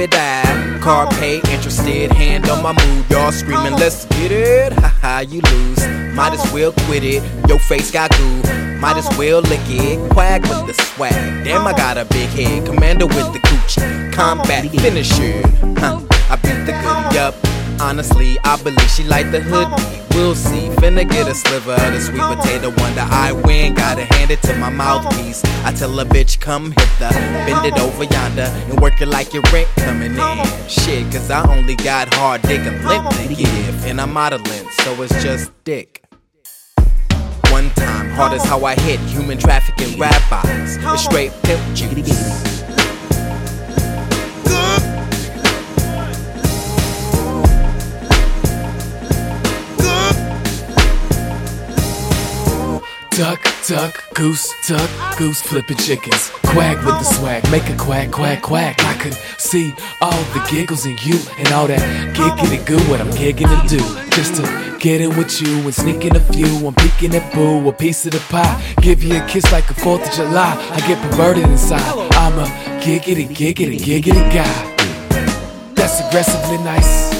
it out, car pay, interested, hand on my mood, y'all screaming, let's get it. Haha, you lose, might as well quit it. Your face got goo, might as well lick it. Quag with the swag, damn, I got a big head. Commander with the coochie, combat finisher. Huh, I beat the goodie up. Honestly, I believe she like the hoodie. We'll see. Finna get a sliver of the sweet potato wonder I win. Gotta hand it to my mouthpiece. I tell a bitch, come hit the Bend it over yonder and work it like your rent coming in. Shit, cause I only got hard dick and limp to give. And I'm modeling, so it's just dick. One time, hard as how I hit human trafficking rabbis. It's straight pimp juice. Duck, duck, goose, duck, goose flipping chickens. Quag with the swag, make a quack, quack, quack. I could see all the giggles in you and all that giggity goo. What I'm gigging to do, just to get in with you and sneak in a few. I'm peeking at boo, a piece of the pie. Give you a kiss like a 4th of July. I get perverted inside. I'm a giggity, giggity, giggity guy. That's aggressively nice.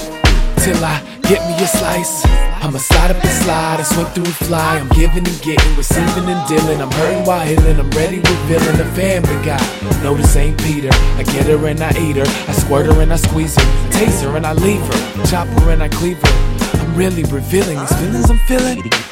Till I get me a slice. I'ma slide up and slide and swim through and fly. I'm giving and getting, receiving and dealing. I'm hurting while healing. I'm ready, revealing the family guy. No, this ain't Peter. I get her and I eat her. I squirt her and I squeeze her. Taste her and I leave her. Chop her and I cleave her. I'm really revealing these feelings I'm feeling.